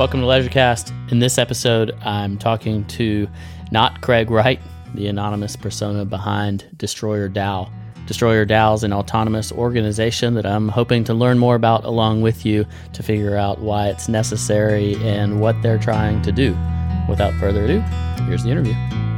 Welcome to LedgerCast. In this episode, I'm talking to not Craig Wright, the anonymous persona behind Destroyer DAO. Destroyer DAO is an autonomous organization that I'm hoping to learn more about along with you to figure out why it's necessary and what they're trying to do. Without further ado, here's the interview.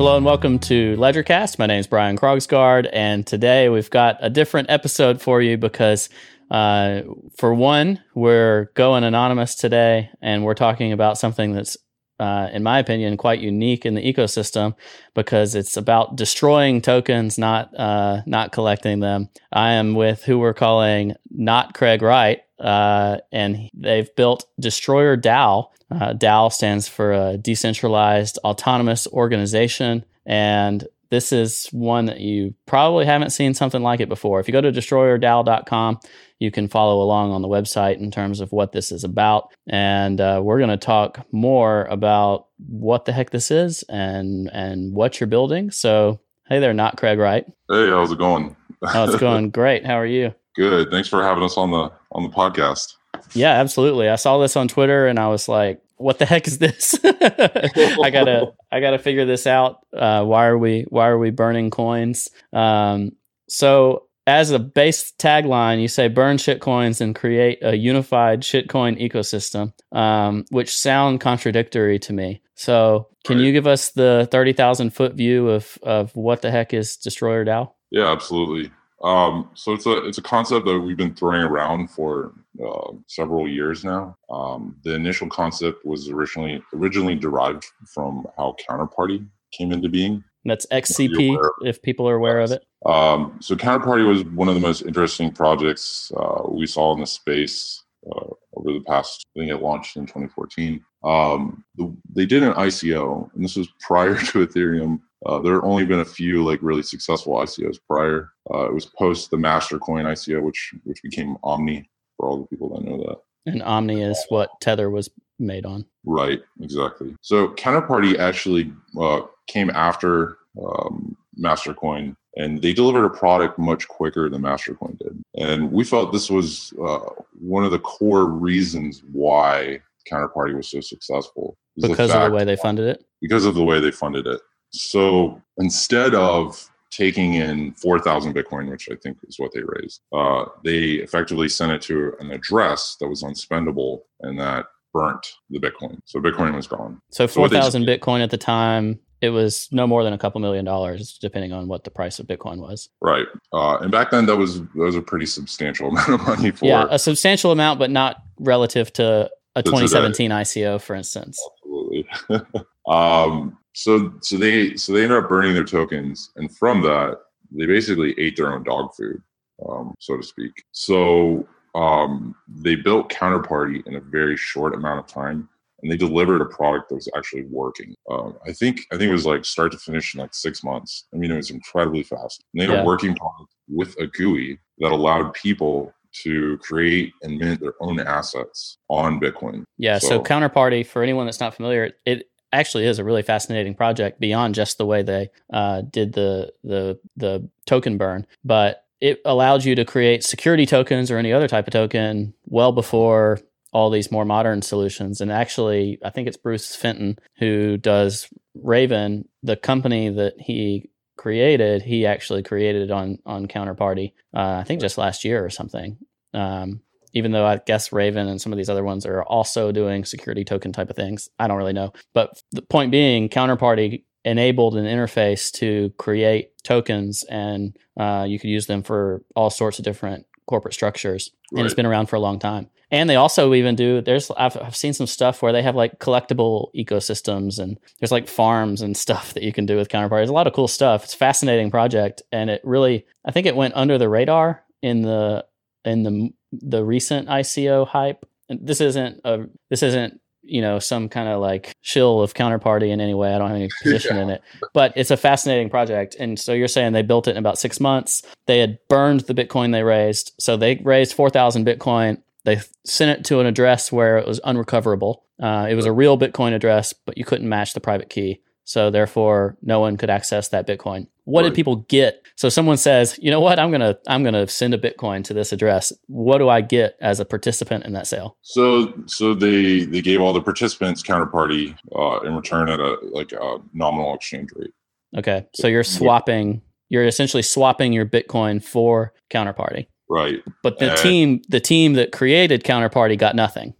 Hello and welcome to LedgerCast. My name is Brian Krogsgard, and today we've got a different episode for you because, uh, for one, we're going anonymous today, and we're talking about something that's, uh, in my opinion, quite unique in the ecosystem because it's about destroying tokens, not uh, not collecting them. I am with who we're calling not Craig Wright, uh, and they've built Destroyer DAO, uh, DAO stands for a decentralized autonomous organization. And this is one that you probably haven't seen something like it before. If you go to destroyerdao.com, you can follow along on the website in terms of what this is about. And uh, we're going to talk more about what the heck this is and, and what you're building. So, hey there, not Craig Wright. Hey, how's it going? oh, it's going great. How are you? Good. Thanks for having us on the on the podcast. Yeah, absolutely. I saw this on Twitter and I was like, what the heck is this? I gotta I gotta figure this out. Uh, why are we why are we burning coins? Um, so as a base tagline, you say burn shitcoins and create a unified shitcoin ecosystem, um, which sound contradictory to me. So can right. you give us the thirty thousand foot view of of what the heck is Destroyer DAO? Yeah, absolutely. Um, so it's a it's a concept that we've been throwing around for uh, several years now. Um, the initial concept was originally originally derived from how Counterparty came into being. That's XCP, if people are aware of it. Um, so Counterparty was one of the most interesting projects uh, we saw in the space uh, over the past. I think it launched in 2014. Um, the, they did an ICO, and this was prior to Ethereum uh, there have only been a few like really successful ICOs prior. Uh, it was post the Mastercoin ICO, which which became Omni for all the people that know that. And Omni is what Tether was made on. Right, exactly. So Counterparty actually uh, came after um, Mastercoin, and they delivered a product much quicker than Mastercoin did. And we felt this was uh, one of the core reasons why Counterparty was so successful. Because the of the way they funded it. Because of the way they funded it. So instead of taking in 4,000 Bitcoin, which I think is what they raised, uh, they effectively sent it to an address that was unspendable and that burnt the Bitcoin. So Bitcoin was gone. So 4,000 so Bitcoin at the time, it was no more than a couple million dollars, depending on what the price of Bitcoin was. Right. Uh, and back then, that was that was a pretty substantial amount of money for. Yeah, a substantial amount, but not relative to a 2017 ICO, for instance. Absolutely. um, so so they so they ended up burning their tokens, and from that they basically ate their own dog food, um, so to speak. So um, they built Counterparty in a very short amount of time, and they delivered a product that was actually working. Um, I think I think it was like start to finish in like six months. I mean, it was incredibly fast. And they had yeah. a working product with a GUI that allowed people to create and mint their own assets on Bitcoin. Yeah. So, so Counterparty, for anyone that's not familiar, it actually is a really fascinating project beyond just the way they uh, did the the the token burn, but it allowed you to create security tokens or any other type of token well before all these more modern solutions. And actually, I think it's Bruce Fenton who does Raven, the company that he created. He actually created on on Counterparty. Uh, I think just last year or something. Um, even though I guess Raven and some of these other ones are also doing security token type of things. I don't really know. But the point being, Counterparty enabled an interface to create tokens and uh, you could use them for all sorts of different corporate structures. Right. And it's been around for a long time. And they also even do, there's, I've, I've seen some stuff where they have like collectible ecosystems and there's like farms and stuff that you can do with Counterparty. There's a lot of cool stuff. It's a fascinating project. And it really, I think it went under the radar in the, in the the recent ICO hype. And this isn't a this isn't you know some kind of like shill of counterparty in any way. I don't have any position yeah. in it, but it's a fascinating project. And so you're saying they built it in about six months. They had burned the Bitcoin they raised, so they raised four thousand Bitcoin. They sent it to an address where it was unrecoverable. Uh, it was a real Bitcoin address, but you couldn't match the private key. So therefore, no one could access that Bitcoin. What Right. did people get? So someone says, you know what, I'm gonna I'm gonna send a Bitcoin to this address. What do I get as a participant in that sale? So so they they gave all the participants counterparty uh, in return at a like a nominal exchange rate. Okay, so you're swapping. You're essentially swapping your Bitcoin for Counterparty. Right. But the team, the team that created Counterparty, got nothing.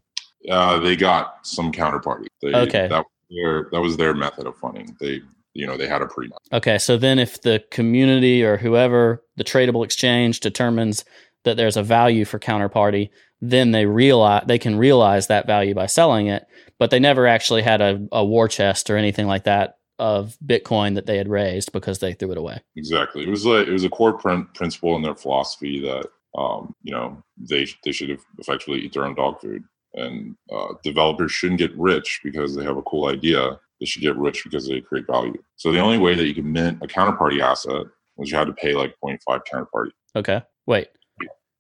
Uh, they got some counterparty. They, Okay. That their that was their method of funding. They you know they had a pre. Okay, so then if the community or whoever the tradable exchange determines that there's a value for counterparty, then they realize they can realize that value by selling it, but they never actually had a, a war chest or anything like that of Bitcoin that they had raised because they threw it away. Exactly. It was like it was a core prin- principle in their philosophy that um, you know they they should have effectively eat their own dog food, and uh, developers shouldn't get rich because they have a cool idea. They should get rich because they create value. So the only way that you can mint a counterparty asset was you had to pay like 0.5 counterparty. Okay. Wait.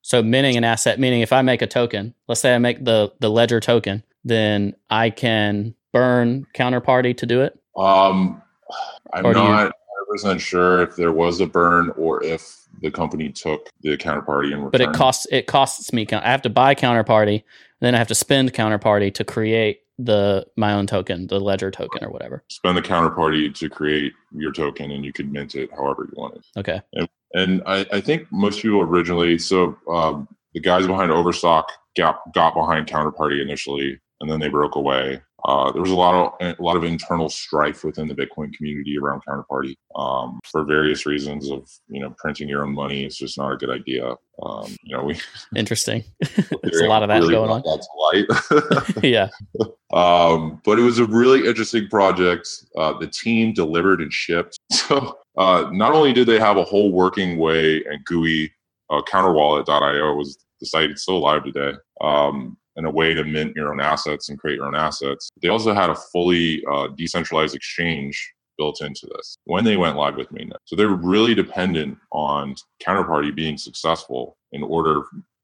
So minting an asset, meaning if I make a token, let's say I make the the ledger token, then I can burn counterparty to do it. Um, I'm Or not 100% sure if there was a burn or if the company took the counterparty in return. But it costs it costs me. I have to buy counterparty, and then I have to spend counterparty to create the my own token, the ledger token or whatever. spend the counterparty to create your token, and you could mint it however you wanted. Okay. And I, I think most people originally, so um, the guys behind Overstock got got behind Counterparty initially, and then they broke away. Uh, there was a lot of a lot of internal strife within the Bitcoin community around Counterparty um, for various reasons of you know printing your own money. It's just not a good idea. Um, you know, we Interesting. There's a lot of that really going on. brought that light. yeah. um, but it was a really interesting project. Uh, the team delivered and shipped. So uh, not only did they have a whole working way and GUI, uh, counterwallet.io was the site it's still alive today, um, and a way to mint your own assets and create your own assets. They also had a fully uh, decentralized exchange built into this when they went live with mainnet. So they're really dependent on Counterparty being successful in order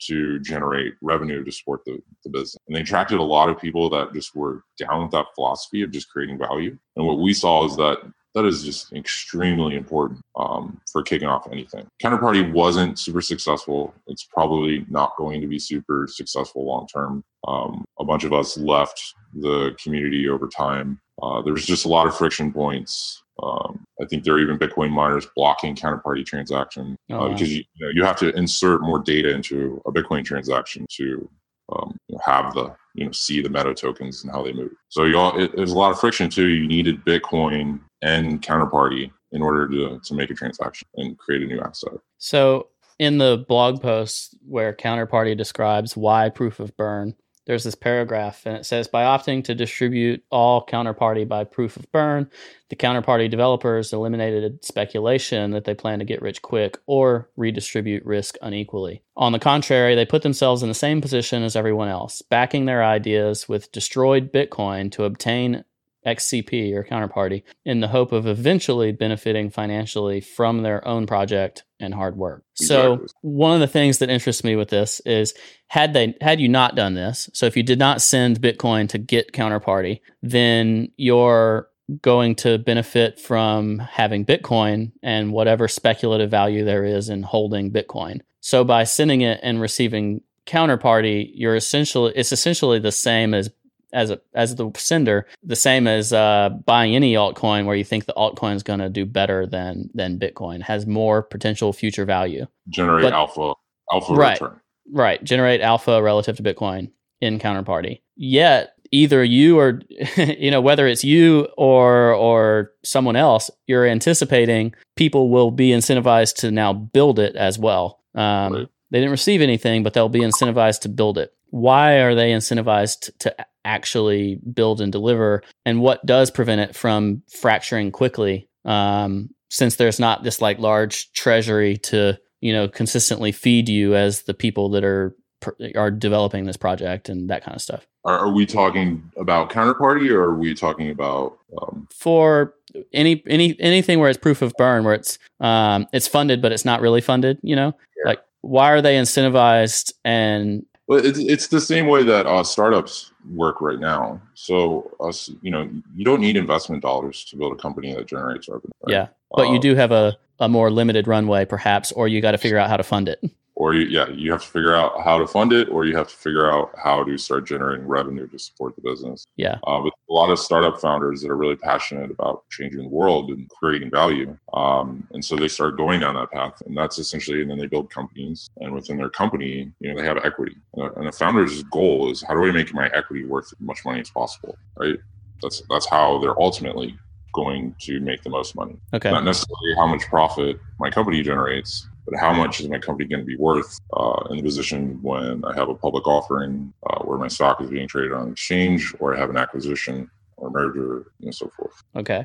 to generate revenue to support the, the business. And they attracted a lot of people that just were down with that philosophy of just creating value. And what we saw is that that is just extremely important um, for kicking off anything. Counterparty wasn't super successful. It's probably not going to be super successful long term. Um, a bunch of us left the community over time. Uh, there was just a lot of friction points. Um, I think there are even Bitcoin miners blocking counterparty transaction Oh, uh, because you, you know you have to insert more data into a Bitcoin transaction to um, have the you know see the meta tokens and how they move. So you all it, there's a lot of friction too. You needed Bitcoin and counterparty in order to to make a transaction and create a new asset. So in the blog post where Counterparty describes why proof of burn, there's this paragraph and it says by opting to distribute all counterparty by proof of burn, the counterparty developers eliminated speculation that they plan to get rich quick or redistribute risk unequally. On the contrary, they put themselves in the same position as everyone else, backing their ideas with destroyed Bitcoin to obtain XCP or counterparty in the hope of eventually benefiting financially from their own project and hard work. So one of the things that interests me with this is had they had you not done this, so if you did not send Bitcoin to get counterparty, then you're going to benefit from having Bitcoin and whatever speculative value there is in holding Bitcoin. So by sending it and receiving counterparty, you're essentially it's essentially the same as as a as the sender, the same as uh, buying any altcoin where you think the altcoin is going to do better than than Bitcoin, has more potential future value. Generate But- alpha alpha Right. return. Right, generate alpha relative to Bitcoin in counterparty. Yet either you or you know whether it's you or or someone else, you're anticipating people will be incentivized to now build it as well. Um, Right. They didn't receive anything, but they'll be incentivized to build it. Why are they incentivized to actually build and deliver? And what does prevent it from fracturing quickly? Um, since there's not this like large treasury to you know consistently feed you as the people that are are developing this project and that kind of stuff. Are, are we talking about counterparty or are we talking about um, For any any anything where it's proof of burn, where it's um, it's funded but it's not really funded, you know, like why are they incentivized and Well, it's, it's the same way that uh, startups work right now. So us, you know, you don't need investment dollars to build a company that generates revenue. Right? Yeah, but you um, do have a a more limited runway, perhaps, or you got to figure out how to fund it or you, yeah, you have to figure out how to fund it, or you have to figure out how to start generating revenue to support the business. Yeah, uh, but a lot of startup founders that are really passionate about changing the world and creating value, um, and so they start going down that path, and that's essentially, and then they build companies, and within their company, you know, they have equity, and a, and a founder's goal is how do I make my equity worth as much money as possible, right? That's that's how they're ultimately going to make the most money. Okay. Not necessarily how much profit my company generates, but how much is my company going to be worth uh, in the position when I have a public offering uh, where my stock is being traded on exchange or I have an acquisition or merger and so forth. Okay.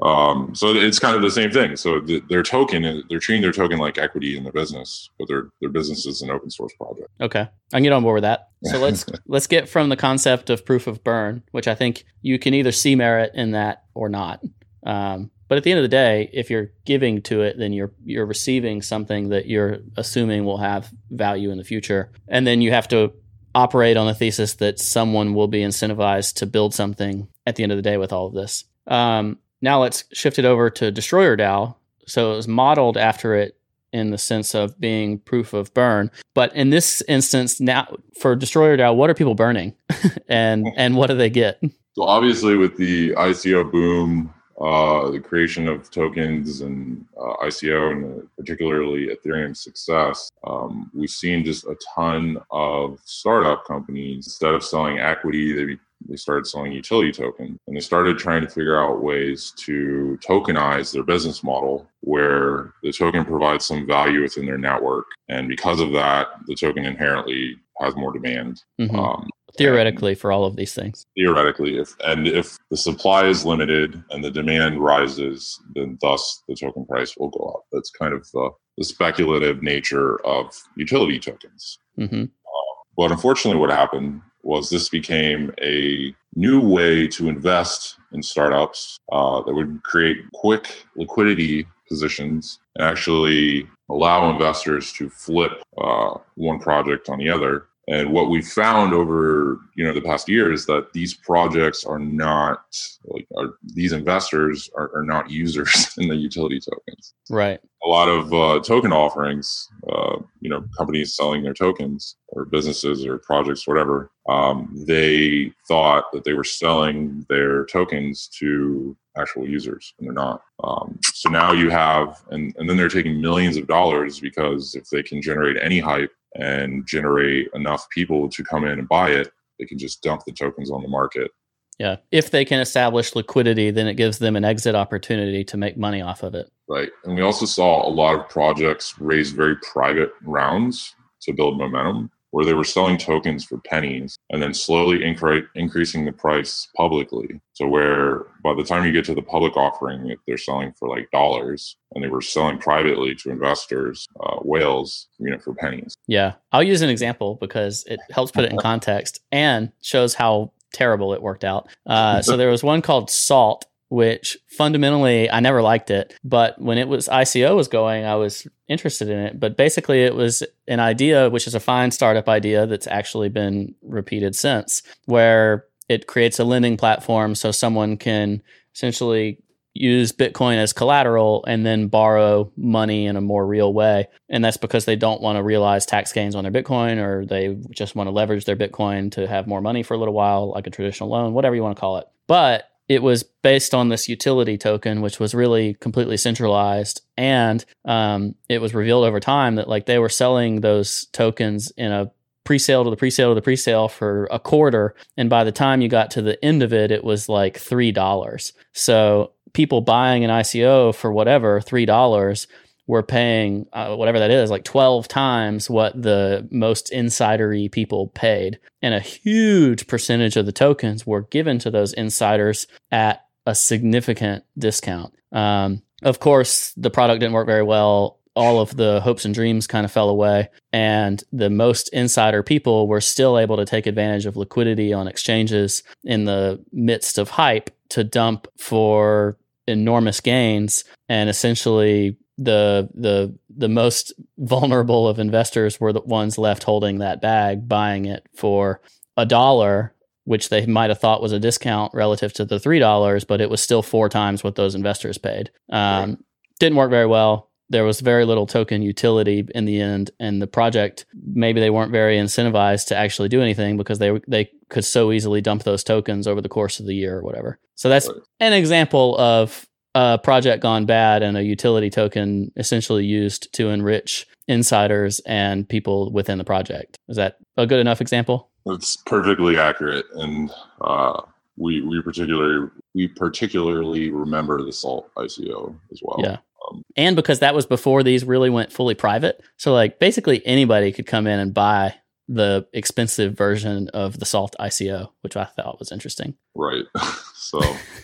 Um, so it's kind of the same thing. So the, their token, they're treating their token like equity in the business, but their their business is an open source project. Okay, I can get on board with that. So let's let's get from the concept of proof of burn, which I think you can either see merit in that or not. Um, but at the end of the day, if you're giving to it, then you're you're receiving something that you're assuming will have value in the future, and then you have to operate on the thesis that someone will be incentivized to build something at the end of the day with all of this. Um, now let's shift it over to Destroyer DAO. So it was modeled after it in the sense of being proof of burn. But in this instance, now for Destroyer DAO, what are people burning, and and what do they get? So obviously, with the ICO boom uh, the creation of tokens and uh, ICO and particularly Ethereum's success, um, we've seen just a ton of startup companies instead of selling equity, they they started selling utility tokens and they started trying to figure out ways to tokenize their business model where the token provides some value within their network and because of that the token inherently has more demand mm-hmm. um, theoretically for all of these things. Theoretically if and if the supply is limited and the demand rises then thus the token price will go up. That's kind of the, the speculative nature of utility tokens. Mm-hmm. uh, but unfortunately what happened was this became a new way to invest in startups uh, that would create quick liquidity positions and actually allow investors to flip uh, one project on the other and what we found over you know the past year is that these projects are not like are, these investors are, are, not users in the utility tokens. Right. A lot of uh, token offerings, uh, you know, companies selling their tokens or businesses or projects, whatever. Um, they thought that they were selling their tokens to actual users, and they're not. Um, so now you have, and, and then they're taking millions of dollars because if they can generate any hype and generate enough people to come in and buy it, they can just dump the tokens on the market. Yeah. If they can establish liquidity, then it gives them an exit opportunity to make money off of it. Right. And we also saw a lot of projects raise very private rounds to build momentum where they were selling tokens for pennies and then slowly incre- increasing the price publicly. So where by the time you get to the public offering, they're selling for like dollars, and they were selling privately to investors, uh, whales, you know, for pennies. Yeah, I'll use an example because it helps put it in context and shows how terrible it worked out. Uh, so there was one called Salt which fundamentally I never liked it. But when it was ICO was going, I was interested in it. But basically, it was an idea, which is a fine startup idea that's actually been repeated since, where it creates a lending platform so someone can essentially use Bitcoin as collateral and then borrow money in a more real way. And that's because they don't want to realize tax gains on their Bitcoin or they just want to leverage their Bitcoin to have more money for a little while, like a traditional loan, whatever you want to call it. But it was based on this utility token, which was really completely centralized. And um, it was revealed over time that like they were selling those tokens in a pre-sale to the pre-sale to the pre-sale for a quarter. And by the time you got to the end of it, it was like three dollars. So people buying an ICO for whatever three dollars were paying uh, whatever that is, like 12 times what the most insidery people paid. And a huge percentage of the tokens were given to those insiders at a significant discount. Um, of course, the product didn't work very well. All of the hopes and dreams kind of fell away. And the most insider people were still able to take advantage of liquidity on exchanges in the midst of hype to dump for enormous gains and essentially the the the most vulnerable of investors were the ones left holding that bag, buying it for a dollar which they might have thought was a discount relative to the three dollars, but it was still four times what those investors paid. Um, right. Didn't work very well. There was very little token utility in the end, and the project maybe they weren't very incentivized to actually do anything because they they could so easily dump those tokens over the course of the year or whatever. So that's an example of a project gone bad and a utility token essentially used to enrich insiders and people within the project. Is that a good enough example? That's perfectly accurate, and uh, we we particularly we particularly remember the Salt ICO as well. Yeah. Um, and because that was before these really went fully private, so like basically anybody could come in and buy the expensive version of the Salt ICO, which I thought was interesting. Right. so,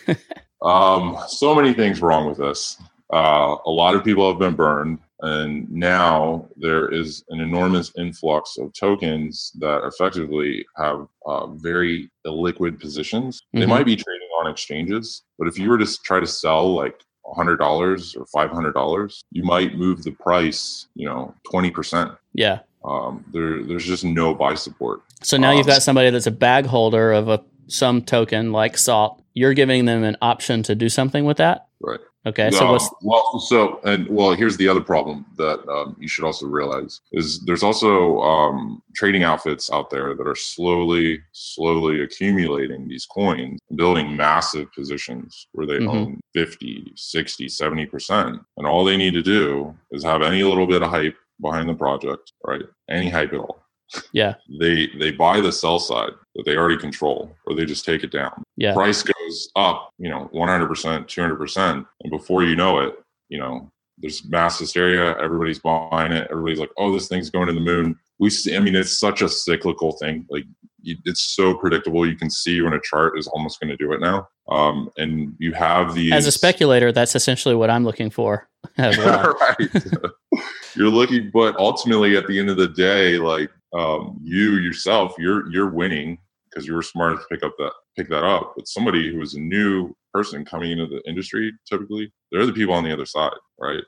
um, so many things wrong with this. Uh, a lot of people have been burned, and now there is an enormous influx of tokens that effectively have uh, very illiquid positions. Mm-hmm. They might be trading on exchanges, but if you were to try to sell like $100 or $500, you might move the price, you know, 20%. Yeah. Um, there, there's just no buy support. So now um, you've got somebody that's a bag holder of a some token like salt. You're giving them an option to do something with that. Right. Okay. So what's well? So and well, here's the other problem that um, you should also realize is there's also um, trading outfits out there that are slowly, slowly accumulating these coins, building massive positions where they mm-hmm. own 50, 60, 70 percent, and all they need to do is have any little bit of hype behind the project, right? Any hype at all. Yeah. they they buy the sell side that they already control, or they just take it down. Yeah. Price goes up, you know, 100%, 200%, and before you know it, you know, there's mass hysteria. Everybody's buying it. Everybody's like, "Oh, this thing's going to the moon." We see. I mean, it's such a cyclical thing. Like, it's so predictable. You can see when a chart is almost going to do it now. Um, and you have these. As a speculator, that's essentially what I'm looking for. Well. right. you're looking, but ultimately, at the end of the day, like um, you yourself, you're you're winning because you were smart to pick up that pick that up. But somebody who is a new person coming into the industry, typically, they're the people on the other side, right?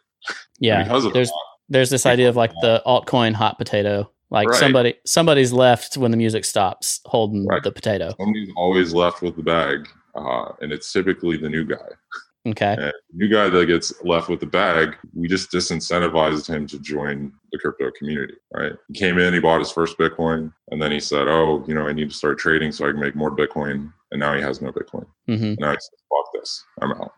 Yeah. because of there's that, there's this idea of like the altcoin hot potato. Like right. somebody somebody's left when the music stops holding right. the potato. Somebody's always left with the bag, uh, and it's typically the new guy. Okay. And new guy that gets left with the bag, we just disincentivized him to join the crypto community, right? He came in, he bought his first Bitcoin, and then he said, Oh, you know, I need to start trading so I can make more Bitcoin. And now he has no Bitcoin. Mm-hmm. Now he says, Fuck this. I'm out.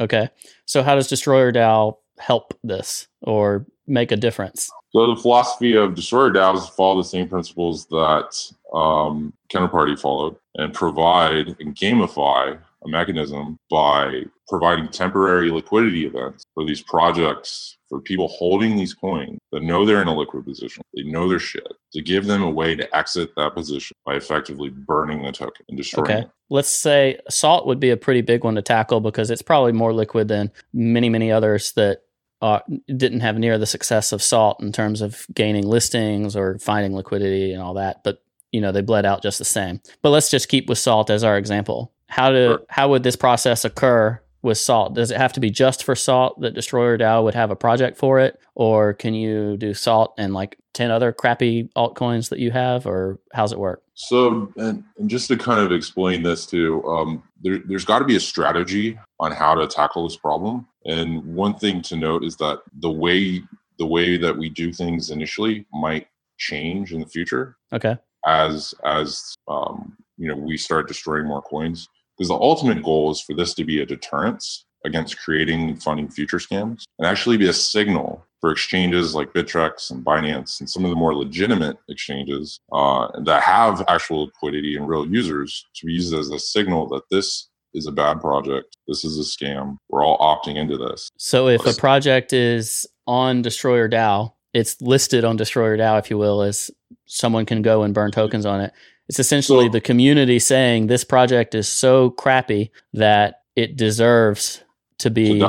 Okay. So how does Destroyer DAO help this or make a difference? So the philosophy of Destroyer DAO is to follow the same principles that um, Counterparty followed and provide and gamify a mechanism by providing temporary liquidity events for these projects for people holding these coins that know they're in a liquid position, they know their shit, to give them a way to exit that position by effectively burning the token and destroying okay. it. Let's say salt would be a pretty big one to tackle because it's probably more liquid than many, many others that uh, didn't have near the success of salt in terms of gaining listings or finding liquidity and all that. But you know they bled out just the same. But let's just keep with salt as our example. How to sure. how would this process occur with salt? Does it have to be just for salt that Destroyer DAO would have a project for it, or can you do salt and like ten other crappy altcoins that you have, or how's it work? So, and, and just to kind of explain this too, um, there, there's got to be a strategy on how to tackle this problem. And one thing to note is that the way the way that we do things initially might change in the future. Okay. As as um, you know, we start destroying more coins because the ultimate goal is for this to be a deterrence against creating and funding future scams and actually be a signal for exchanges like Bittrex and Binance and some of the more legitimate exchanges uh, that have actual liquidity and real users to be used as a signal that this is a bad project. This is a scam. We're all opting into this. So if a project is on Destroyer DAO, it's listed on Destroyer DAO, if you will, as someone can go and burn tokens on it. It's essentially the community saying this project is so crappy that it deserves to be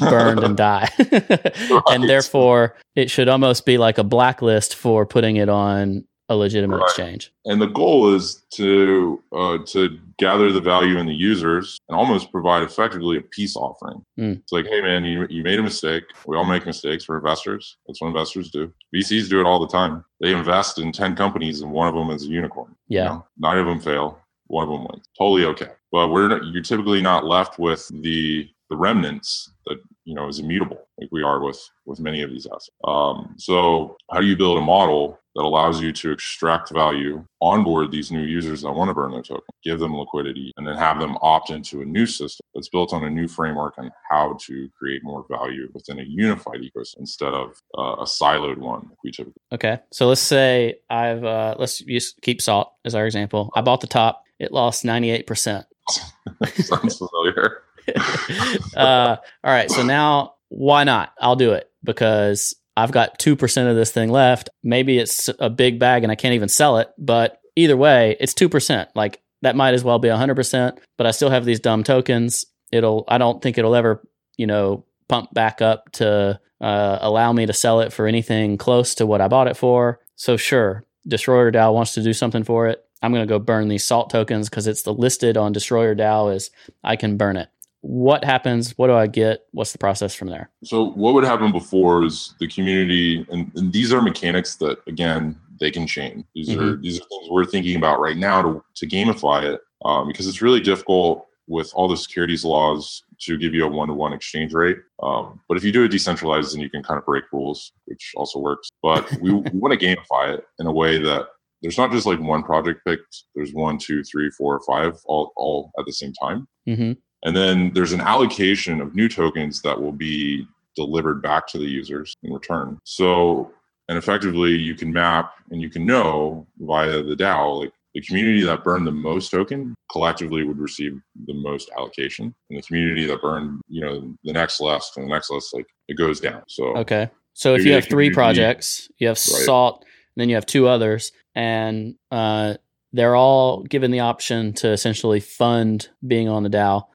burned and die. right. And therefore, it should almost be like a blacklist for putting it on a legitimate right. exchange. And the goal is to uh, to gather the value in the users and almost provide effectively a peace offering. Mm. It's like, hey man, you, you made a mistake. We all make mistakes. We're investors. That's what investors do. VCs do it all the time. They invest in ten companies and one of them is a unicorn. Yeah, nine of them fail. one of them wins. Totally okay. But we're not, you're typically not left with the the remnants that you know is immutable like we are with with many of these assets um, so how do you build a model that allows you to extract value onboard these new users that want to burn their token give them liquidity and then have them opt into a new system that's built on a new framework and how to create more value within a unified ecosystem instead of uh, a siloed one we typically okay so let's say i've uh, let's use keep salt as our example i bought the top it lost 98% sounds familiar uh, all right. So now, why not? I'll do it because I've got 2% of this thing left. Maybe it's a big bag and I can't even sell it, but either way, it's 2%. Like that might as well be 100%, but I still have these dumb tokens. It'll, I don't think it'll ever, you know, pump back up to uh, allow me to sell it for anything close to what I bought it for. So, sure, Destroyer DAO wants to do something for it. I'm going to go burn these salt tokens because it's the listed on Destroyer DAO as I can burn it what happens? What do i get? What's the process from there? So what would happen before is the community and, and these are mechanics that again they can change. These mm-hmm. are these are things we're thinking about right now to, to gamify it um, because it's really difficult with all the securities laws to give you a one-to-one exchange rate. Um, but if you do it decentralized then you can kind of break rules which also works. But we, we want to gamify it in a way that there's not just like one project picked there's one two three four five all, all at the same time. Mm-hmm. And then there's an allocation of new tokens that will be delivered back to the users in return. So, and effectively, you can map and you can know via the DAO, like the community that burned the most token collectively would receive the most allocation. And the community that burned, you know, the next less and the next less, like it goes down. So, okay. So if you have three projects, you have right. Salt, and then you have two others, and uh, they're all given the option to essentially fund being on the DAO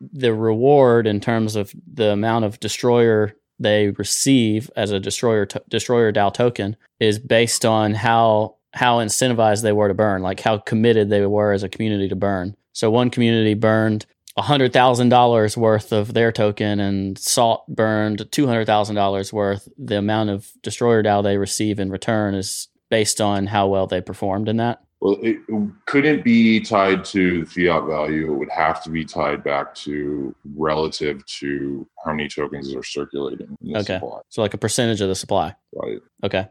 the reward in terms of the amount of destroyer they receive as a destroyer destroyer DAO token is based on how how incentivized they were to burn, like how committed they were as a community to burn. So one community burned hundred thousand dollars worth of their token, and Salt burned two hundred thousand dollars worth. The amount of destroyer DAO they receive in return is based on how well they performed in that. Well, it couldn't be tied to the fiat value. It would have to be tied back to relative to how many tokens are circulating. okay. Supply. So, like a percentage of the supply. Right. Okay.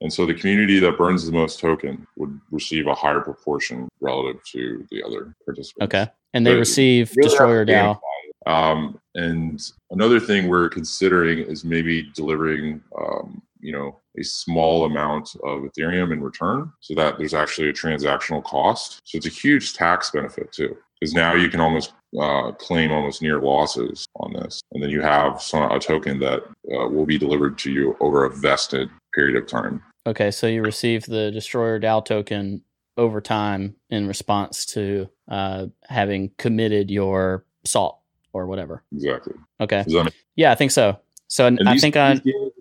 And so the community that burns the most token would receive a higher proportion relative to the other participants. Okay. And they but receive really Destroyer DAO. Um, and another thing we're considering is maybe delivering um, you know a small amount of ethereum in return so that there's actually a transactional cost. So it's a huge tax benefit too because now you can almost uh, claim almost near losses on this. And then you have some, a token that uh, will be delivered to you over a vested period of time. Okay so you receive the destroyer dao token over time in response to uh, having committed your salt or whatever. Exactly. Okay. Yeah i think so. So and i these, think i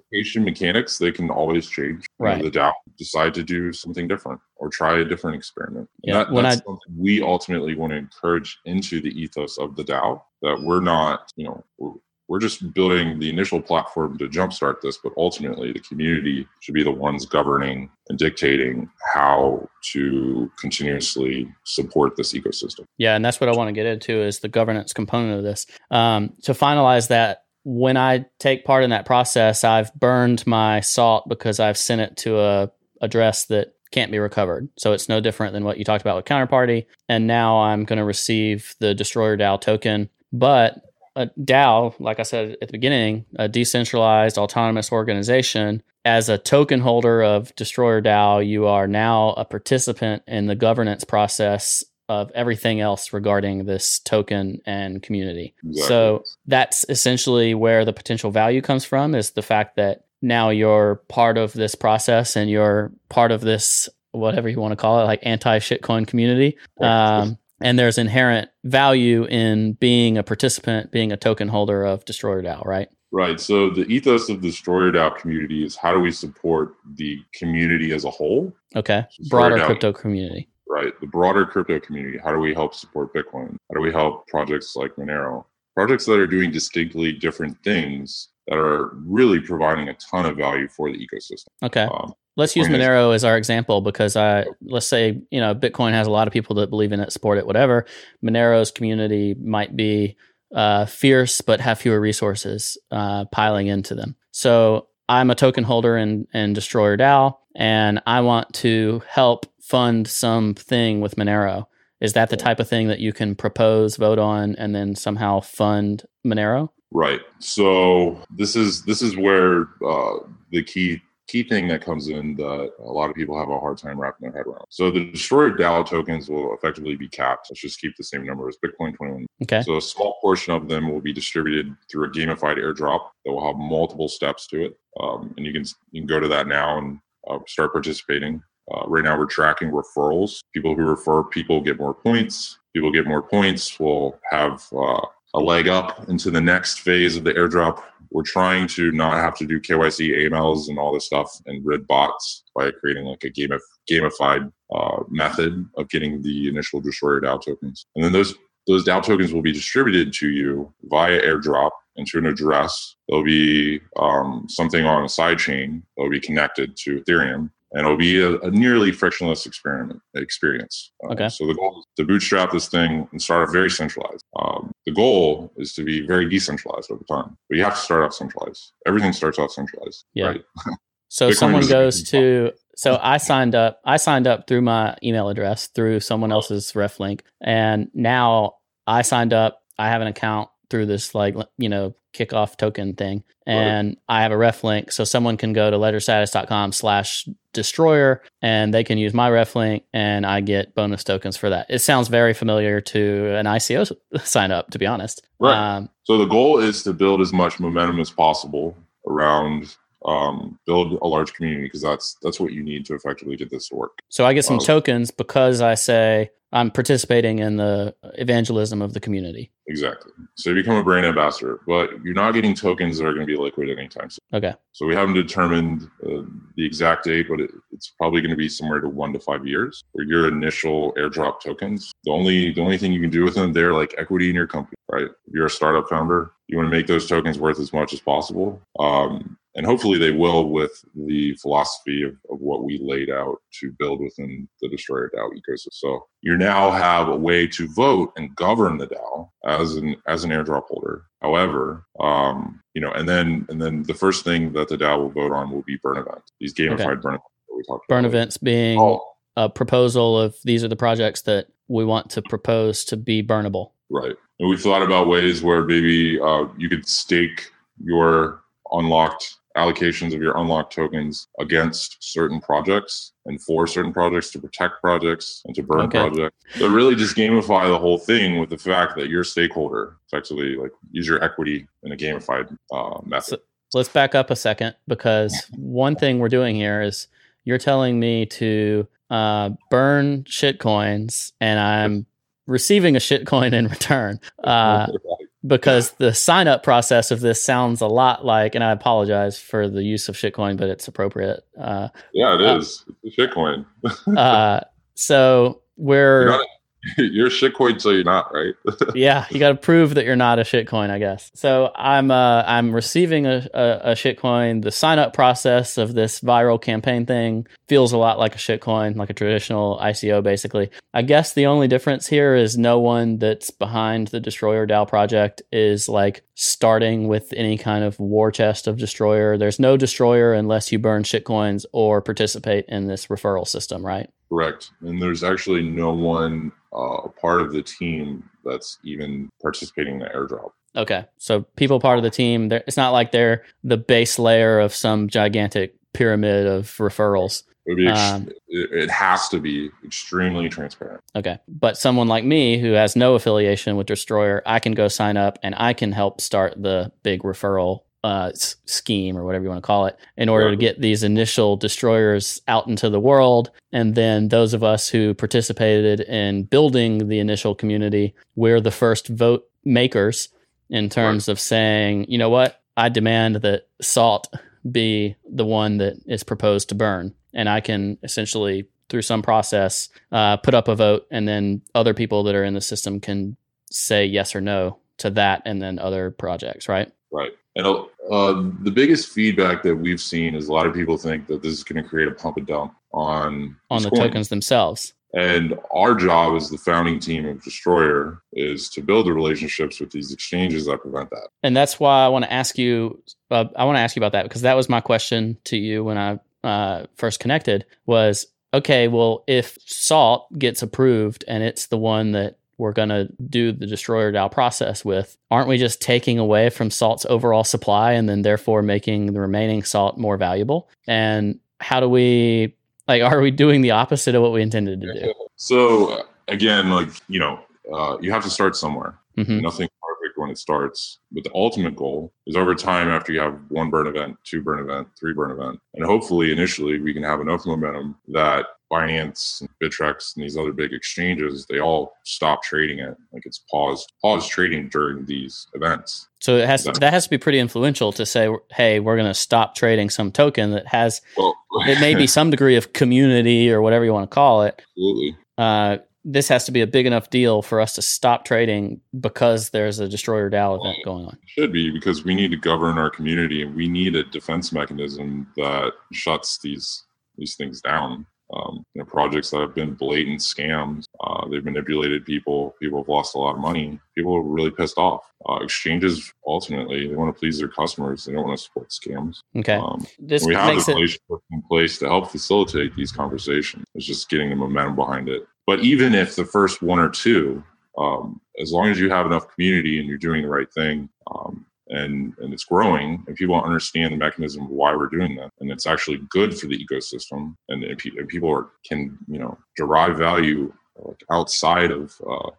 application mechanics, they can always change. Right. You know, the DAO decide to do something different or try a different experiment. Yeah. That, that's I, something we ultimately want to encourage into the ethos of the DAO that we're not, you know, we're, we're just building the initial platform to jumpstart this, but ultimately the community should be the ones governing and dictating how to continuously support this ecosystem. Yeah, and that's what I want to get into is the governance component of this. Um, to finalize that, when I take part in that process, I've burned my salt because I've sent it to a address that can't be recovered. So it's no different than what you talked about with counterparty. And now I'm going to receive the destroyer DAO token. But a DAO, like I said at the beginning, a decentralized autonomous organization, as a token holder of destroyer DAO, you are now a participant in the governance process of everything else regarding this token and community. Exactly. So that's essentially where the potential value comes from is the fact that now you're part of this process and you're part of this whatever you want to call it like anti shitcoin community. Um, and there's inherent value in being a participant, being a token holder of Destroyer DAO, right? Right. So the ethos of the Destroyer DAO community is how do we support the community as a whole? Okay. Broader crypto community right? The broader crypto community. How do we help support Bitcoin? How do we help projects like Monero? Projects that are doing distinctly different things that are really providing a ton of value for the ecosystem. Okay. Um, let's use Monero as our example because I let's say you know Bitcoin has a lot of people that believe in it, support it, whatever. Monero's community might be uh, fierce but have fewer resources uh, piling into them. So I'm a token holder in in Destroyer DAO, and I want to help fund something with Monero. Is that the type of thing that you can propose, vote on, and then somehow fund Monero? Right. So this is this is where uh, the key key thing that comes in that a lot of people have a hard time wrapping their head around. So the Destroyer DAO tokens will effectively be capped. Let's just keep the same number as Bitcoin 21. Okay. So a small portion of them will be distributed through a gamified airdrop that will have multiple steps to it, um, and you can you can go to that now and uh, start participating. Uh, right now, we're tracking referrals. People who refer people get more points. People get more points will have uh, a leg up into the next phase of the airdrop. We're trying to not have to do KYC, AMLs, and all this stuff and rid bots by creating like a gamif- gamified uh, method of getting the initial destroyer DAO tokens. And then those those DAO tokens will be distributed to you via airdrop into an address. There'll be um, something on a side chain that will be connected to Ethereum, and it'll be a, a nearly frictionless experiment experience. Uh, Okay. So the goal is to bootstrap this thing and start off very centralized. Um, the goal is to be very decentralized over time, but you have to start off centralized. Everything starts off centralized, Yeah. right? So someone goes to so I signed up I signed up through my email address through someone else's ref link and now I signed up I have an account through this like you know kickoff token thing and I have a ref link so someone can go to ledgerstatus.com slash destroyer and they can use my ref link and I get bonus tokens for that. It sounds very familiar to an ICO sign up to be honest. Right. Um, So the goal is to build as much momentum as possible around um, build a large community because that's that's what you need to effectively get this to work. So I get some Wow. tokens because I say I'm participating in the evangelism of the community. Exactly. So you become a brand ambassador, but you're not getting tokens that are going to be liquid anytime soon. Okay. So we haven't determined uh, the exact date, but it, it's probably going to be somewhere to one to five years for your initial airdrop tokens. The only the only thing you can do with them, they're like equity in your company, right? If you're a startup founder, you want to make those tokens worth as much as possible. Um, and hopefully they will with the philosophy of, of what we laid out to build within the Destroyer DAO ecosystem. So you now have a way to vote and govern the DAO as an as an airdrop holder. However, um, you know, and then and then the first thing that the DAO will vote on will be burn events. These gamified Okay. burn events that we talked Burn about. events being Oh, a proposal of these are the projects that we want to propose to be burnable. Right. And we've thought about ways where maybe uh, you could stake your unlocked allocations of your unlocked tokens against certain projects and for certain projects to protect projects and to burn Okay. projects. So really just gamify the whole thing with the fact that you're a stakeholder. Effectively, like use your equity in a gamified uh, method. Let's back up a second because one thing we're doing here is you're telling me to uh, burn shitcoins and I'm receiving a shitcoin in return. Uh, because the sign up process of this sounds a lot like, and I apologize for the use of shitcoin, but it's appropriate. Uh, yeah, it uh, is. It's a shitcoin. uh, so we're You're not you're a shitcoin, so you're not, right? yeah, you got to prove that you're not a shitcoin, I guess. So I'm uh, I'm receiving a, a, a shitcoin. The sign up process of this viral campaign thing feels a lot like a shitcoin, like a traditional ICO, basically. I guess the only difference here is no one that's behind the Destroyer DAO project is like starting with any kind of war chest of Destroyer. There's no Destroyer unless you burn shitcoins or participate in this referral system, right? Correct. And there's actually no one uh, part of the team that's even participating in the airdrop. Okay. So people part of the team, it's not like they're the base layer of some gigantic pyramid of referrals. Be ex- Um, it has to be extremely transparent. Okay. But someone like me who has no affiliation with Destroyer, I can go sign up and I can help start the big referral uh, s- scheme or whatever you want to call it in order to get these initial destroyers out into the world. And then those of us who participated in building the initial community, we're the first vote makers in terms of saying, you know what, I demand that salt be the one that is proposed to burn. And I can essentially, through some process, uh, put up a vote, and then other people that are in the system can say yes or no to that, and then other projects, right? Right. And uh, the biggest feedback that we've seen is a lot of people think that this is going to create a pump and dump on on the tokens themselves. And our job as the founding team of Destroyer is to build the relationships with these exchanges that prevent that. And that's why I want to ask you. Uh, I want to ask you about that because that was my question to you when I uh, first connected. Was okay. Well, if Salt gets approved and it's the one that we're going to do the destroyer DAO process with, aren't we just taking away from salt's overall supply and then therefore making the remaining salt more valuable? And how do we like, are we doing the opposite of what we intended to do? So again, like you know, uh, you have to start somewhere. Mm-hmm. Nothing perfect when it starts, but the ultimate goal is over time. After you have one burn event, two burn event, three burn event, and hopefully initially we can have enough momentum that Binance and Bittrex and these other big exchanges, they all stop trading it. Like it's paused, paused trading during these events. So it has to, that has to be pretty influential to say, hey, we're going to stop trading some token that has well, it may be some degree of community or whatever you want to call it. Absolutely. Uh, this has to be a big enough deal for us to stop trading because there's a destroyer DAO event going on. It should be because we need to govern our community and we need a defense mechanism that shuts these these things down um, you know, projects that have been blatant scams. Uh, they've manipulated people. People have lost a lot of money. People are really pissed off. Uh, exchanges ultimately they want to please their customers. They don't want to support scams. Okay, um, this we have the relationship it... in place to help facilitate these conversations. It's just getting the momentum behind it. But even if the first one or two, um, as long as you have enough community and you're doing the right thing, um, and and it's growing and people understand the mechanism of why we're doing that and it's actually good for the ecosystem and, and, pe- and people are, can you know derive value like outside of uh,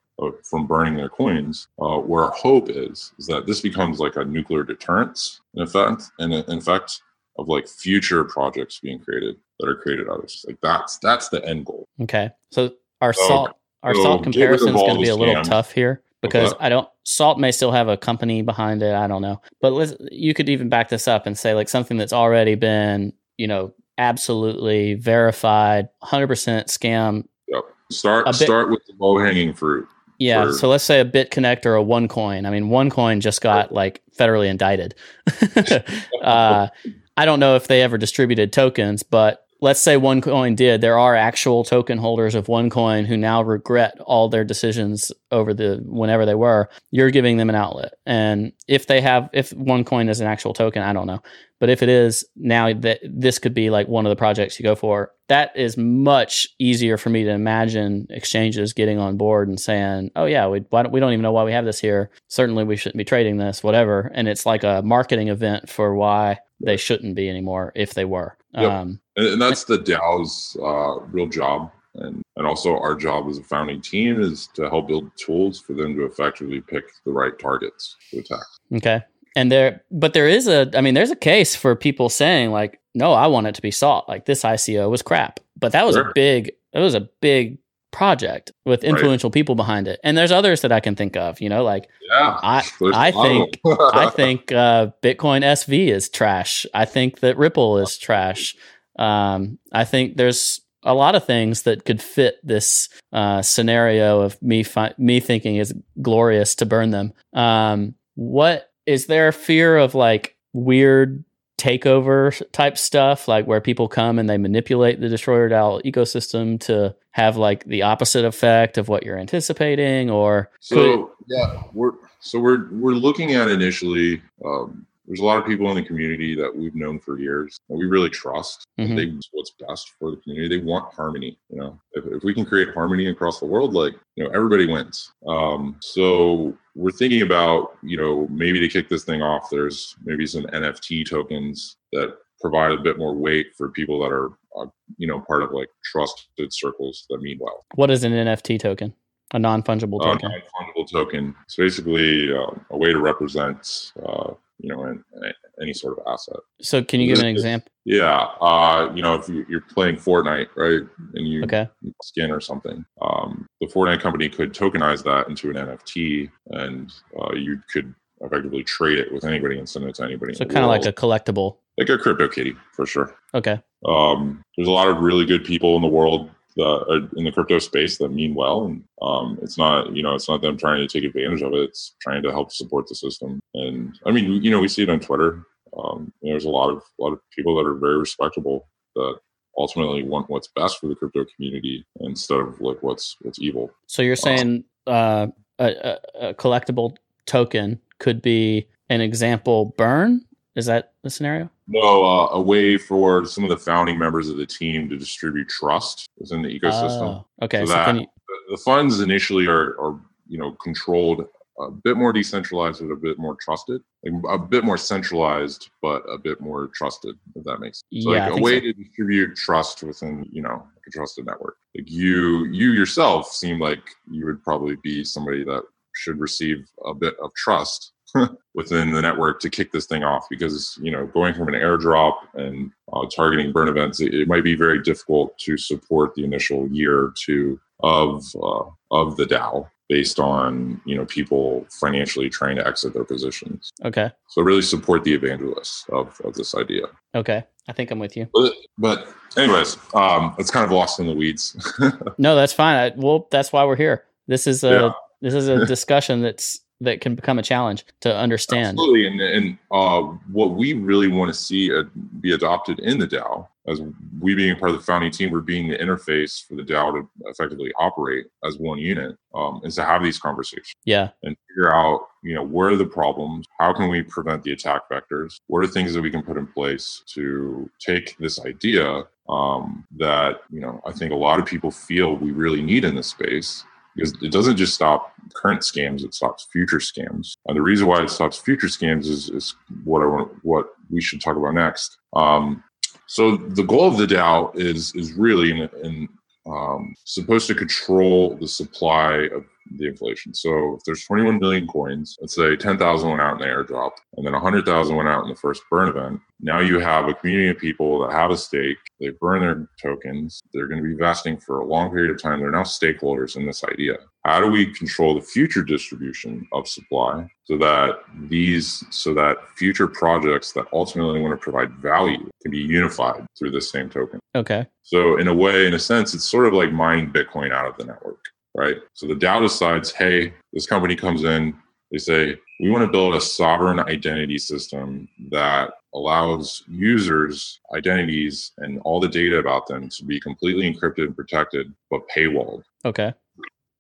from burning their coins, uh, where our hope is is that this becomes like a nuclear deterrence in effect, and in effect of like future projects being created that are created out of this. Like that's that's the end goal. Okay, so our so, salt our so salt comparison is going to be a little tough here because I don't Salt may still have a company behind it. I don't know, but you could even back this up and say like something that's already been you know absolutely verified, hundred percent scam. Yep. Start bit, start with the low hanging fruit. Yeah. For, so let's say a BitConnect or a OneCoin. I mean, OneCoin just got like federally indicted. uh, I don't know if they ever distributed tokens, but let's say OneCoin did, there are actual token holders of OneCoin who now regret all their decisions over the whenever they were. You're giving them an outlet, and if they have, if OneCoin is an actual token, I don't know, but if it is now that this could be like one of the projects you go for, that is much easier for me to imagine exchanges getting on board and saying, "Oh yeah, we don't, we don't even know why we have this here. Certainly, we shouldn't be trading this, whatever." And it's like a marketing event for why they shouldn't be anymore if they were. Yep. Um, and, that's the DAO's uh, real job. And, and also our job as a founding team is to help build tools for them to effectively pick the right targets to attack. Okay. And there, but there is a, I mean, there's a case for people saying like, no, I want it to be salt. Like this ICO was crap, but that was sure. a big, it was a big project with influential right. people behind it. And there's others that I can think of, you know, like yeah, I I think I think uh, Bitcoin SV is trash. I think that Ripple is trash. Um, I think there's a lot of things that could fit this uh, scenario of me fi- me thinking is glorious to burn them. Um, what is there a fear of like weird takeover type stuff, like where people come and they manipulate the destroyer DAO ecosystem to have like the opposite effect of what you're anticipating, or so yeah, we're so we're we're looking at initially. Um, there's a lot of people in the community that we've known for years that we really trust. Mm-hmm. They what's best for the community. They want harmony. You know, if, if we can create harmony across the world, like you know, everybody wins. Um, so we're thinking about you know maybe to kick this thing off. There's maybe some NFT tokens that provide a bit more weight for people that are uh, you know part of like trusted circles that mean well. What is an NFT token? A non fungible token. A non fungible token. It's basically uh, a way to represent uh, you know, in, in any sort of asset. So, can you give an example? Yeah, uh, you know, if you, are playing Fortnite, right, and you okay. skin or something, um, the Fortnite company could tokenize that into an NFT, and uh, you could effectively trade it with anybody and send it to anybody. So, kind of like a collectible, like a crypto kitty for sure. Okay. Um, there's a lot of really good people in the world that are in the crypto space that mean well, and um, it's not you know it's not them trying to take advantage of it. It's trying to help support the system. And I mean, you know, we see it on Twitter. Um, there's a lot of a lot of people that are very respectable that ultimately want what's best for the crypto community instead of like what's what's evil. So you're saying uh, a, a collectible token could be an example burn? Is that the scenario? No, uh, a way for some of the founding members of the team to distribute trust within the ecosystem. Oh, okay, so, so that you, the funds initially are, are you know controlled a bit more decentralized but a bit more trusted like a bit more centralized but a bit more trusted if that makes sense so Yeah, like a way so. to distribute trust within you know a trusted network like you you yourself seem like you would probably be somebody that should receive a bit of trust within the network to kick this thing off because you know going from an airdrop and uh, targeting burn events it, it might be very difficult to support the initial year or two of uh, of the DAO based on you know people financially trying to exit their positions. okay, So really support the evangelists of, of this idea. okay, I think I'm with you. But, but anyways, um, it's kind of lost in the weeds. No, that's fine. I, well, that's why we're here. This is a Yeah. this is a discussion that's that can become a challenge to understand. Absolutely, and and uh, what we really want to see uh, be adopted in the DAO, as we being part of the founding team, we're being the interface for the DAO to effectively operate as one unit, um, is to have these conversations. Yeah, and figure out you know where are the problems how can we prevent the attack vectors what are things that we can put in place to take this idea um, that you know i think a lot of people feel we really need in this space because it doesn't just stop current scams it stops future scams. And the reason why it stops future scams is, is what i want what we should talk about next. Um, so the goal of the dao is is really in, in um, supposed to control the supply of the inflation. So if there's 21 million coins, let's say 10,000 went out in the airdrop, and then 100,000 went out in the first burn event. Now you have a community of people that have a stake. They burn their tokens. They're going to be vesting for a long period of time. They're now stakeholders in this idea. How do we control the future distribution of supply so that these, so that future projects that ultimately want to provide value can be unified through this same token? okay, So in a way, in a sense, it's sort of like mining Bitcoin out of the network, right? So the DAO decides, hey, this company comes in, they say, we want to build a sovereign identity system that allows users' identities and all the data about them to be completely encrypted and protected, but paywalled, okay,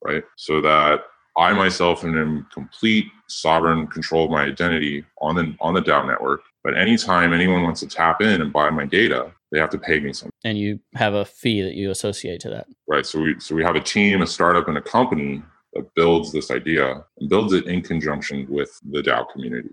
right? So that I myself am in complete sovereign control of my identity on the on the DAO network. But anytime anyone wants to tap in and buy my data, they have to pay me something. and you have a fee that you associate to that. right so we so we have a team a startup and a company that builds this idea and builds it in conjunction with the dao community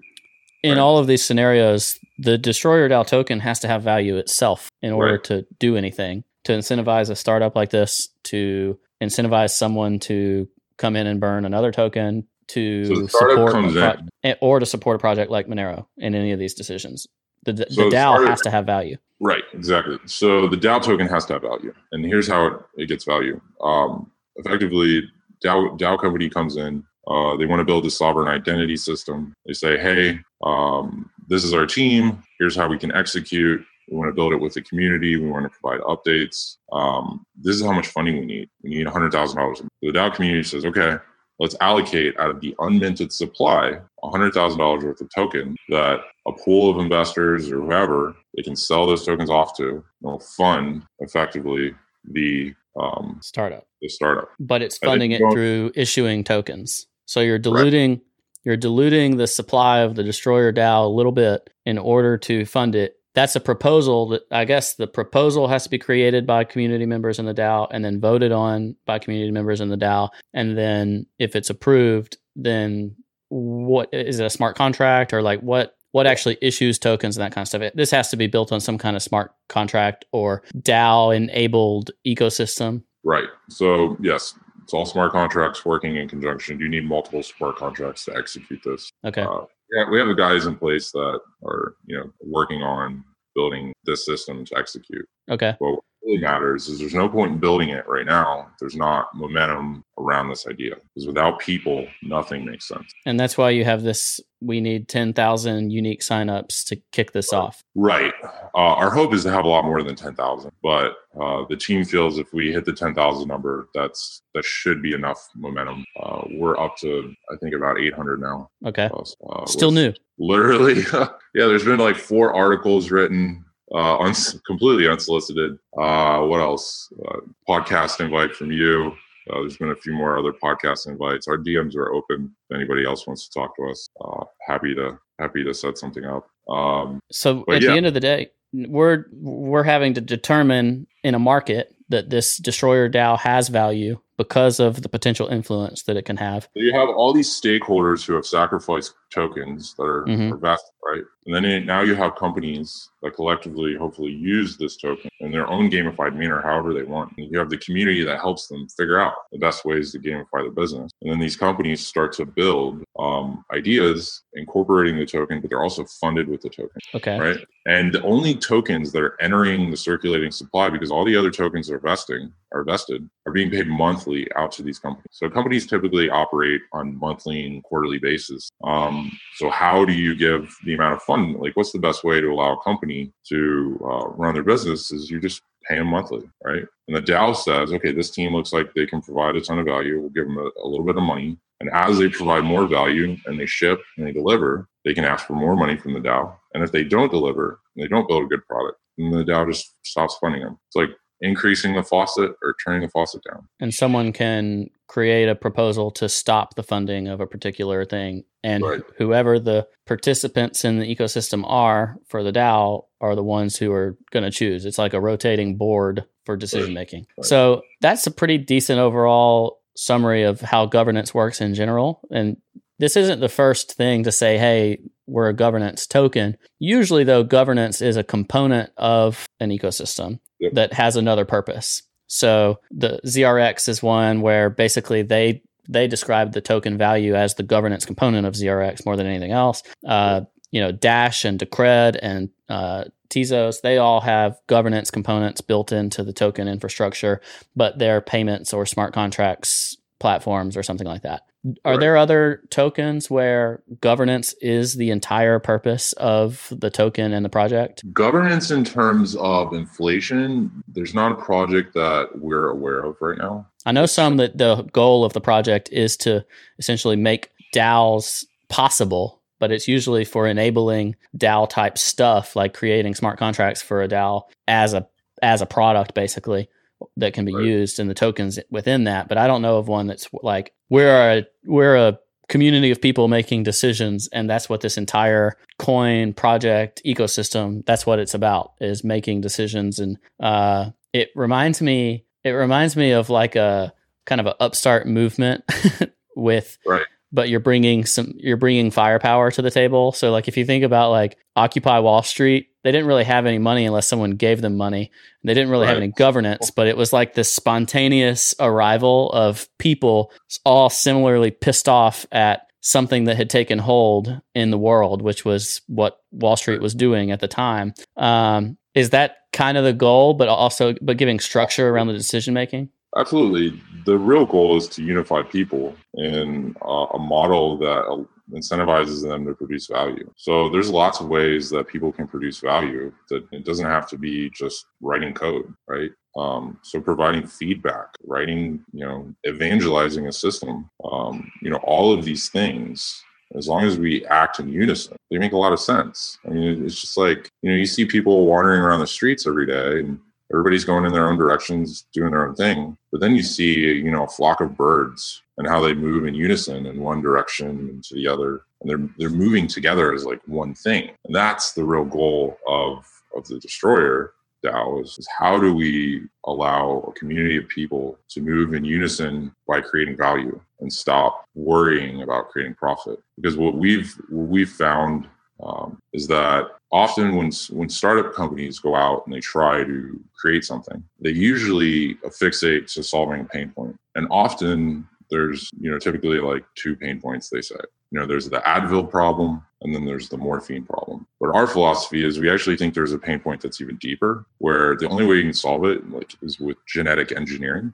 In Right. all of these scenarios, the destroyer DAO token has to have value itself in order Right. to do anything. To incentivize a startup like this, to incentivize someone to come in and burn another token, to So support pro- eh, or to support a project like Monero in any of these decisions. The, the, So the DAO startup- has to have value. right exactly. So the dao token has to have value and here's how it, it gets value. Um, effectively dao, DAO company comes in uh, they want to build a sovereign identity system. They say hey um, this is our team. Here's how we can execute. We want to build it with the community. We want to provide updates. Um, this is how much funding we need. We need $100000 the dao community says okay let's allocate out of the unminted supply $100000 worth of token that a pool of investors or whoever they can sell those tokens off to will fund effectively the um, Startup. the startup but it's funding it through issuing tokens. So you're diluting you're diluting the supply of the destroyer DAO a little bit in order to fund it. That's a proposal that I guess the proposal has to be created by community members in the DAO and then voted on by community members in the DAO. And then if it's approved, then what is it a smart contract or like what what actually issues tokens and that kind of stuff. This has to be built on some kind of smart contract or DAO enabled ecosystem. right so yes it's all smart contracts working in conjunction you need multiple smart contracts to execute this Okay. uh, yeah we have the guys in place that are you know working on building this system to execute Okay. But what really matters is there's no point in building it right now. There's not momentum around this idea because without people nothing makes sense and that's why you have this we need 10,000 unique signups to kick this right. off right uh, our hope is to have a lot more than 10,000 but uh, the team feels if we hit the 10,000 number that's that should be enough momentum uh, we're up to i think about 800 now okay uh, still new literally yeah there's been like four articles written uh, uns- completely unsolicited. Uh, what else? Uh, podcast invite from you. Uh, there's been a few more other podcast invites. Our DMs are open. If anybody else wants to talk to us, uh, happy to happy to set something up. Um, so at yeah. the end of the day, we're we're having to determine in a market that this destroyer DAO has value because of the potential influence that it can have. You have all these stakeholders who have sacrificed tokens that are, mm-hmm. are vested, right? And then it, now you have companies that collectively, hopefully, use this token in their own gamified manner, however they want. And you have the community that helps them figure out the best ways to gamify the business. And then these companies start to build um, ideas incorporating the token, but they're also funded with the token. Okay. Right. And the only tokens that are entering the circulating supply, because all the other tokens are vesting, are vested, are being paid monthly out to these companies. So companies typically operate on monthly and quarterly basis. Um, so how do you give the amount of fund? Like, what's the best way to allow a company to uh, run their business? Is you just pay them monthly, right? And the DAO says, okay, this team looks like they can provide a ton of value. We'll give them a, a little bit of money. And as they provide more value and they ship and they deliver, they can ask for more money from the DAO. And if they don't deliver, they don't build a good product, then the DAO just stops funding them. It's like increasing the faucet or turning the faucet down. And someone can create a proposal to stop the funding of a particular thing. And right. whoever the participants in the ecosystem are for the DAO are the ones who are going to choose. It's like a rotating board for decision making. Right. So that's a pretty decent overall summary of how governance works in general. And this isn't the first thing to say, hey, we're a governance token. Usually, though, governance is a component of an ecosystem yep. that has another purpose. So the ZRX is one where basically they they describe the token value as the governance component of ZRX more than anything else. Uh, you know, Dash and Decred and uh, Tezos, they all have governance components built into the token infrastructure, but they're payments or smart contracts platforms or something like that. Are right. there other tokens where governance is the entire purpose of the token and the project? Governance in terms of inflation, there's not a project that we're aware of right now. I know some that the goal of the project is to essentially make DAOs possible, but it's usually for enabling DAO type stuff like creating smart contracts for a DAO as a as a product basically that can be right. used and the tokens within that. But I don't know of one that's like we're a we're a community of people making decisions and that's what this entire coin project ecosystem that's what it's about is making decisions and uh, it reminds me it reminds me of like a kind of an upstart movement with right but you're bringing some you're bringing firepower to the table so like if you think about like occupy wall street they didn't really have any money unless someone gave them money they didn't really right. have any governance but it was like this spontaneous arrival of people all similarly pissed off at something that had taken hold in the world which was what wall street was doing at the time um, is that kind of the goal but also but giving structure around the decision making Absolutely. The real goal is to unify people in a model that incentivizes them to produce value. So there's lots of ways that people can produce value that it doesn't have to be just writing code, right? Um, so providing feedback, writing, you know, evangelizing a system, um, you know, all of these things as long as we act in unison, they make a lot of sense. I mean, it's just like, you know, you see people wandering around the streets every day and everybody's going in their own directions, doing their own thing. But then you see, you know, a flock of birds and how they move in unison in one direction and to the other, and they're they're moving together as like one thing. And that's the real goal of of the destroyer DAO is, is how do we allow a community of people to move in unison by creating value and stop worrying about creating profit? Because what we've what we've found um, is that often when when startup companies go out and they try to create something, they usually affixate to solving a pain point, and often there's you know typically like two pain points they say you know there's the advil problem and then there's the morphine problem but our philosophy is we actually think there's a pain point that's even deeper where the only way you can solve it like is with genetic engineering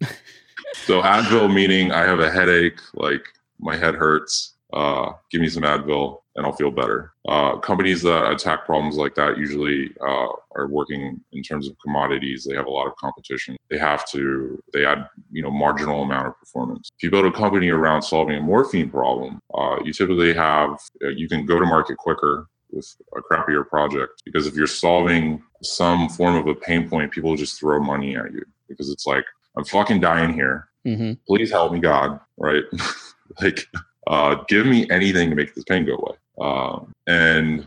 so Advil meaning I have a headache, like my head hurts. Uh, give me some Advil and I'll feel better. Uh, companies that attack problems like that usually uh, are working in terms of commodities. They have a lot of competition. They have to. They add you know marginal amount of performance. If you build a company around solving a morphine problem, uh, you typically have uh, you can go to market quicker with a crappier project because if you're solving some form of a pain point, people just throw money at you because it's like I'm fucking dying here. Mm-hmm. Please help me, God. Right? like, uh, give me anything to make this pain go away. Um, and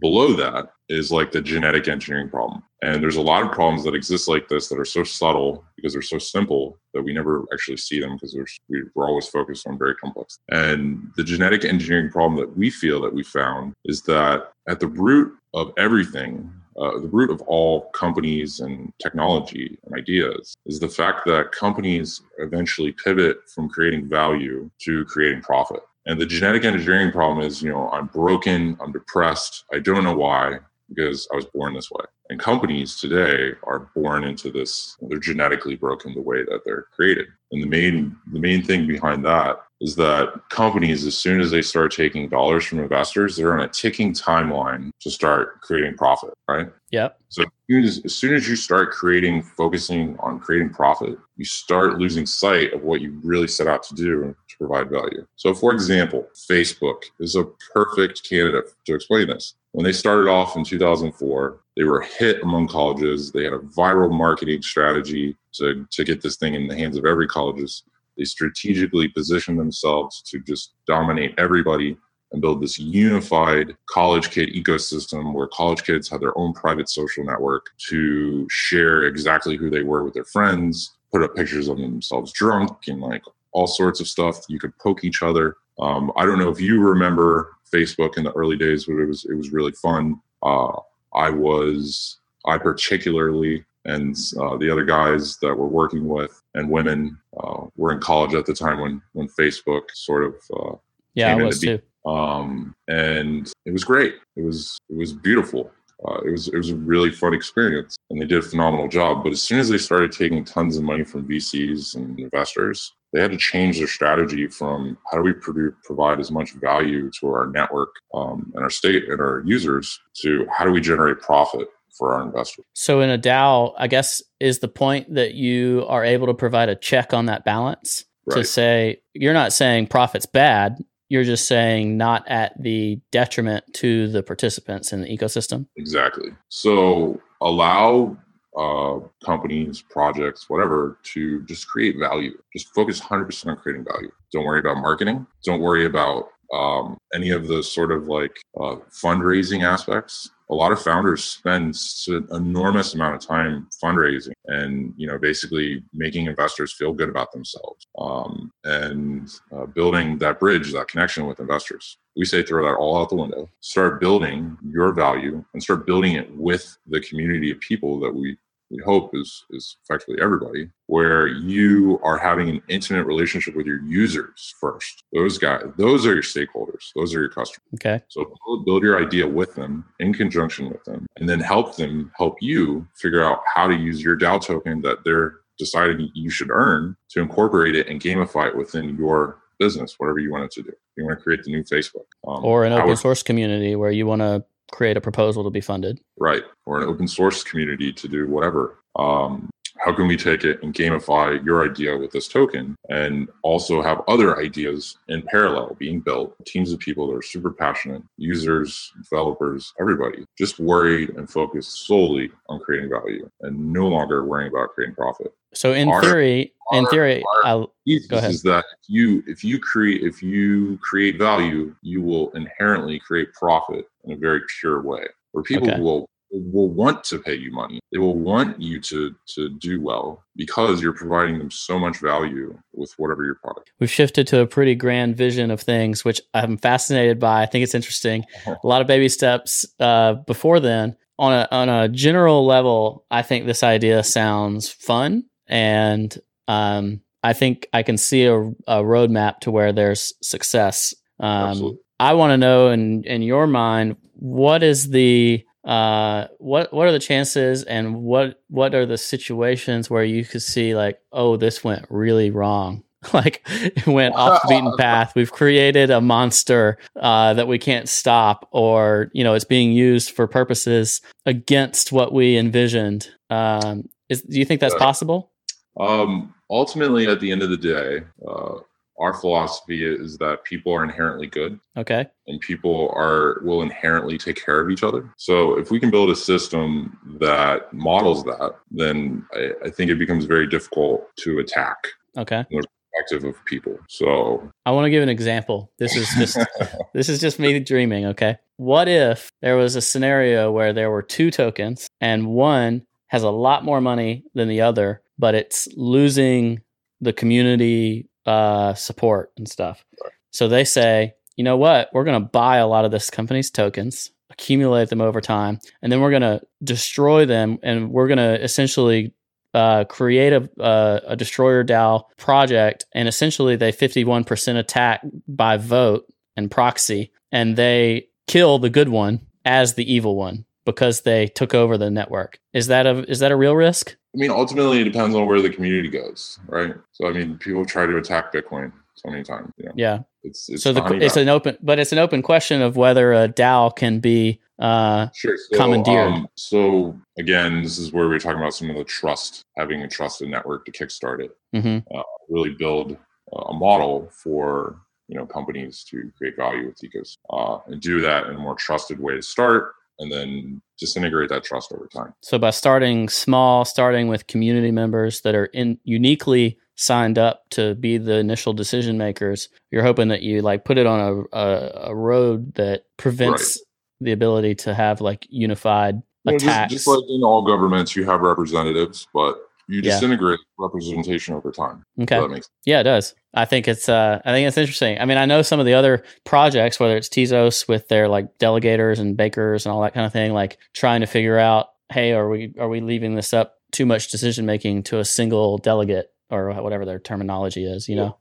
below that is like the genetic engineering problem. And there's a lot of problems that exist like this that are so subtle because they're so simple that we never actually see them because we're, we're always focused on very complex. And the genetic engineering problem that we feel that we found is that at the root of everything, uh, the root of all companies and technology and ideas is the fact that companies eventually pivot from creating value to creating profit. And the genetic engineering problem is, you know, I'm broken, I'm depressed, I don't know why, because I was born this way. And companies today are born into this, they're genetically broken the way that they're created. And the main the main thing behind that is that companies, as soon as they start taking dollars from investors, they're on a ticking timeline to start creating profit, right? Yep. So as soon as you start creating, focusing on creating profit, you start losing sight of what you really set out to do to provide value. So, for example, Facebook is a perfect candidate to explain this. When they started off in 2004, they were hit among colleges. They had a viral marketing strategy to, to get this thing in the hands of every colleges. They strategically positioned themselves to just dominate everybody and build this unified college kid ecosystem where college kids had their own private social network to share exactly who they were with their friends, put up pictures of themselves drunk and like all sorts of stuff. You could poke each other. Um, I don't know if you remember Facebook in the early days, but it was it was really fun. Uh, I was I particularly and uh, the other guys that we're working with and women uh, were in college at the time when when Facebook sort of uh, yeah I was too. Um, and it was great. It was it was beautiful. Uh, it was it was a really fun experience, and they did a phenomenal job. But as soon as they started taking tons of money from VCs and investors, they had to change their strategy from how do we produce, provide as much value to our network um, and our state and our users to how do we generate profit for our investors. So in a DAO, I guess is the point that you are able to provide a check on that balance right. to say you're not saying profit's bad, you're just saying not at the detriment to the participants in the ecosystem. Exactly. So allow uh, companies, projects, whatever, to just create value. Just focus 100% on creating value. Don't worry about marketing. Don't worry about um, any of the sort of like uh, fundraising aspects a lot of founders spend an enormous amount of time fundraising and you know basically making investors feel good about themselves um, and uh, building that bridge that connection with investors. We say throw that all out the window. Start building your value and start building it with the community of people that we we hope is is effectively everybody where you are having an intimate relationship with your users first. Those guys those are your stakeholders. Those are your customers. Okay. So build your idea with them in conjunction with them and then help them help you figure out how to use your dao token that they're deciding you should earn to incorporate it and gamify it within your business whatever you want it to do. You want to create the new facebook um, or an open source community where you want to create a proposal to be funded. Right. Or an open source community to do whatever. Um, how can we take it and gamify your idea with this token and also have other ideas in parallel being built teams of people that are super passionate users developers everybody just worried and focused solely on creating value and no longer worrying about creating profit so in our, theory in theory I'll, go ahead. is that if you if you create if you create value you will inherently create profit in a very pure way where people okay. will will want to pay you money. They will want you to to do well because you're providing them so much value with whatever your product. We've shifted to a pretty grand vision of things, which I'm fascinated by. I think it's interesting. a lot of baby steps uh, before then. On a on a general level, I think this idea sounds fun, and um, I think I can see a, a roadmap to where there's success. Um, I want to know in in your mind what is the uh, what what are the chances, and what what are the situations where you could see like, oh, this went really wrong? like it went off the beaten path. We've created a monster uh, that we can't stop, or you know, it's being used for purposes against what we envisioned. Um, is, do you think that's possible? Um, ultimately, at the end of the day, uh, our philosophy is that people are inherently good. Okay. And people are will inherently take care of each other. So if we can build a system that models that, then I, I think it becomes very difficult to attack. Okay perspective of people. So I want to give an example. This is just this is just me dreaming, okay? What if there was a scenario where there were two tokens and one has a lot more money than the other, but it's losing the community uh, support and stuff. So they say, you know what? We're going to buy a lot of this company's tokens, accumulate them over time, and then we're going to destroy them and we're going to essentially uh, create a, uh, a destroyer DAO project, and essentially they 51% attack by vote and proxy, and they kill the good one as the evil one because they took over the network. Is that a is that a real risk? I mean, ultimately, it depends on where the community goes, right? So, I mean, people try to attack Bitcoin so many times. You know? Yeah. It's, it's so the, it's an open, but it's an open question of whether a DAO can be uh, sure. So, commandeered. Um, so again, this is where we're talking about some of the trust, having a trusted network to kickstart it, mm-hmm. uh, really build a model for you know companies to create value with ecos uh, and do that in a more trusted way to start and then disintegrate that trust over time. So by starting small, starting with community members that are in uniquely signed up to be the initial decision makers, you're hoping that you like put it on a a, a road that prevents right. the ability to have like unified you know, attacks. Just, just, like in all governments, you have representatives, but you disintegrate yeah. representation over time. Okay. yeah, it does. I think it's uh I think it's interesting. I mean, I know some of the other projects, whether it's Tezos with their like delegators and bakers and all that kind of thing, like trying to figure out, hey, are we are we leaving this up too much decision making to a single delegate or whatever their terminology is, you know?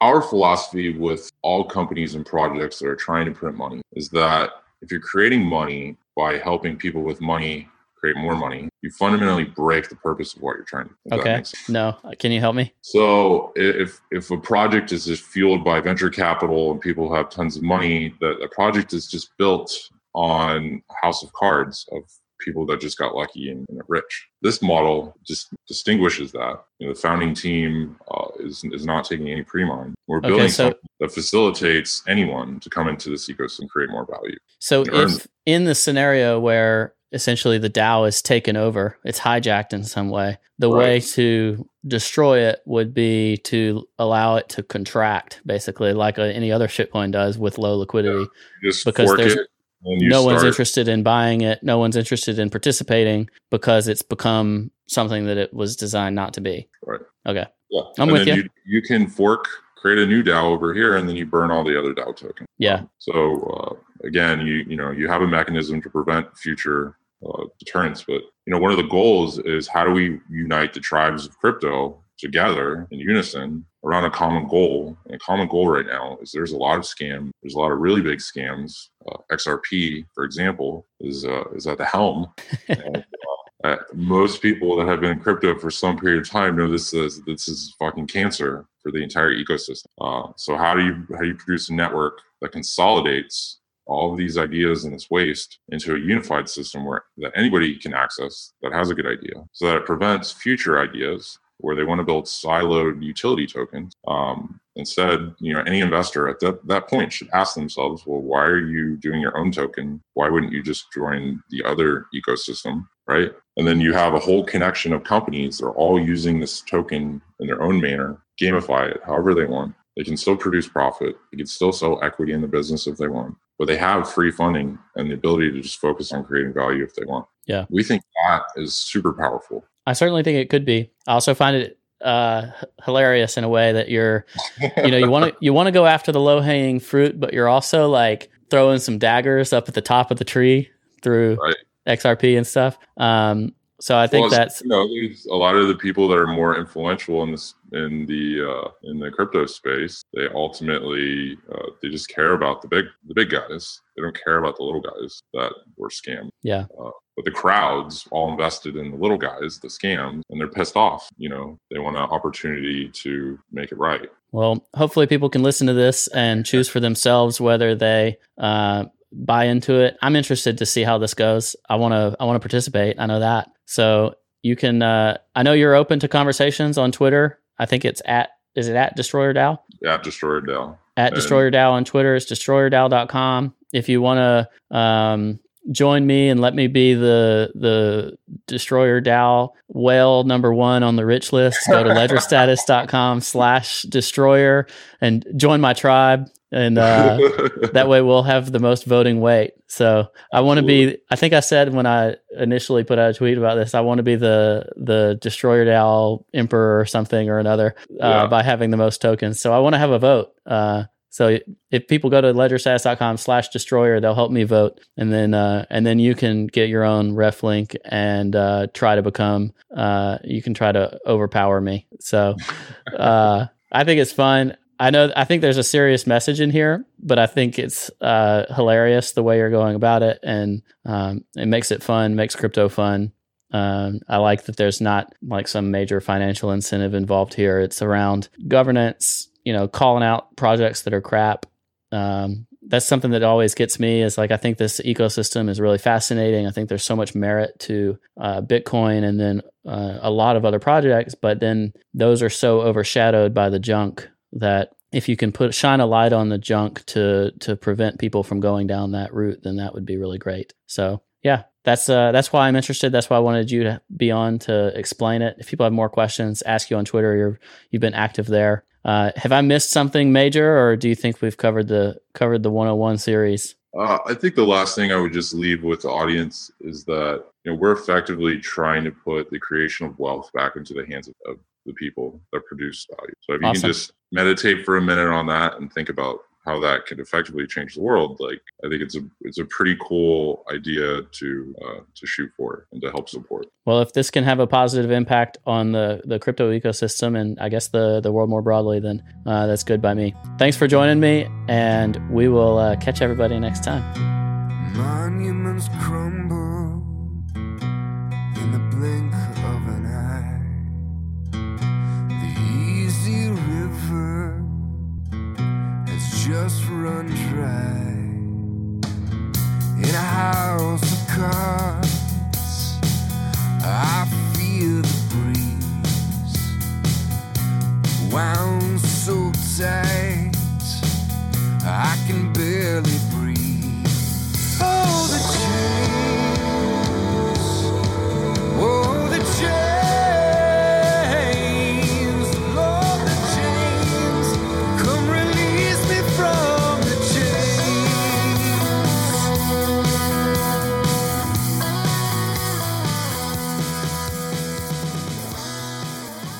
Our philosophy with all companies and projects that are trying to print money is that if you're creating money by helping people with money create more money, you fundamentally break the purpose of what you're trying to. Do. Okay. No, can you help me? So if if a project is just fueled by venture capital and people have tons of money, that a project is just built on a house of cards of people that just got lucky and, and rich. This model just distinguishes that. You know, the founding team uh, is is not taking any pre-mine. We're building so, something that facilitates anyone to come into this ecosystem and create more value. So if in the scenario where essentially the DAO is taken over, it's hijacked in some way. The right. way to destroy it would be to allow it to contract, basically, like a, any other shitcoin does with low liquidity. Yeah. because there's no start. one's interested in buying it, no one's interested in participating because it's become something that it was designed not to be. Right. Okay. Yeah. I'm and with you. you. You can fork create a new DAO over here, and then you burn all the other DAO tokens. Yeah. So uh, again, you you know you have a mechanism to prevent future uh, deterrence. But you know, one of the goals is how do we unite the tribes of crypto together in unison around a common goal. And a common goal right now is there's a lot of scam. There's a lot of really big scams. Uh, XRP, for example, is uh, is at the helm. and, uh, most people that have been in crypto for some period of time know this is this is fucking cancer for the entire ecosystem. Uh, so how do you how do you produce a network that consolidates all of these ideas and this waste into a unified system where that anybody can access that has a good idea so that it prevents future ideas where they want to build siloed utility tokens. Um, instead you know any investor at that, that point should ask themselves well why are you doing your own token? Why wouldn't you just join the other ecosystem? Right? And then you have a whole connection of companies they're all using this token in their own manner gamify it however they want. They can still produce profit. They can still sell equity in the business if they want but they have free funding and the ability to just focus on creating value if they want. Yeah. We think that is super powerful. I certainly think it could be. I also find it uh, hilarious in a way that you're, you know, you want to you want to go after the low hanging fruit, but you're also like throwing some daggers up at the top of the tree through right. XRP and stuff. Um, So I think Well, that's you know a lot of the people that are more influential in this in the uh, in the crypto space. They ultimately uh, they just care about the big the big guys. They don't care about the little guys that were scammed. yeah. Uh, but the crowds all invested in the little guys, the scams, and they're pissed off. You know, they want an opportunity to make it right. Well, hopefully people can listen to this and choose for themselves whether they uh, buy into it. I'm interested to see how this goes. I want to I want to participate. I know that. So you can. Uh, I know you're open to conversations on Twitter. I think it's at is it at Destroyer DAO? At Destroyer DAO. At And- Destroyer DAO on Twitter. It's destroyerdao.com. If you want to um, join me and let me be the the Destroyer DAO whale number one on the rich list, go to ledgerstatus.com slash destroyer and join my tribe. And uh, that way we'll have the most voting weight. So I want to be. I think I said when I initially put out a tweet about this, I want to be the the destroyer DAO emperor or something or another uh, Yeah. by having the most tokens. So I want to have a vote. Uh, so if people go to ledgerstatus.com slash destroyer, they'll help me vote, and then uh, and then you can get your own ref link and uh, try to become. Uh, you can try to overpower me. So uh, I think it's fun. I know. I think there's a serious message in here, but I think it's uh, hilarious the way you're going about it, and um, it makes it fun, makes crypto fun. Um, I like that there's not like some major financial incentive involved here. It's around governance, you know, calling out projects that are crap. Um, that's something that always gets me is like I think this ecosystem is really fascinating. I think there's so much merit to uh, Bitcoin and then uh, a lot of other projects, but then those are so overshadowed by the junk that if you can put shine a light on the junk to to prevent people from going down that route, then that would be really great. So yeah, that's uh, that's why I'm interested. That's why I wanted you to be on to explain it. If people have more questions, ask you on Twitter. You're you've been active there. Uh, have I missed something major, or do you think we've covered the covered the 101 series? Uh, I think the last thing I would just leave with the audience is that you know we're effectively trying to put the creation of wealth back into the hands of, of the people that produce value. So if you Awesome. can just meditate for a minute on that and think about how that could effectively change the world, like I think it's a it's a pretty cool idea to uh, to shoot for and to help support. Well, if this can have a positive impact on the, the crypto ecosystem and I guess the, the world more broadly, then uh, that's good by me. Thanks for joining me, and we will uh, catch everybody next time. Monuments crumble in the blink of an eye. The easy river has just run dry in a house of cards. I feel the breeze wound so tight I can barely breathe. Oh, the change.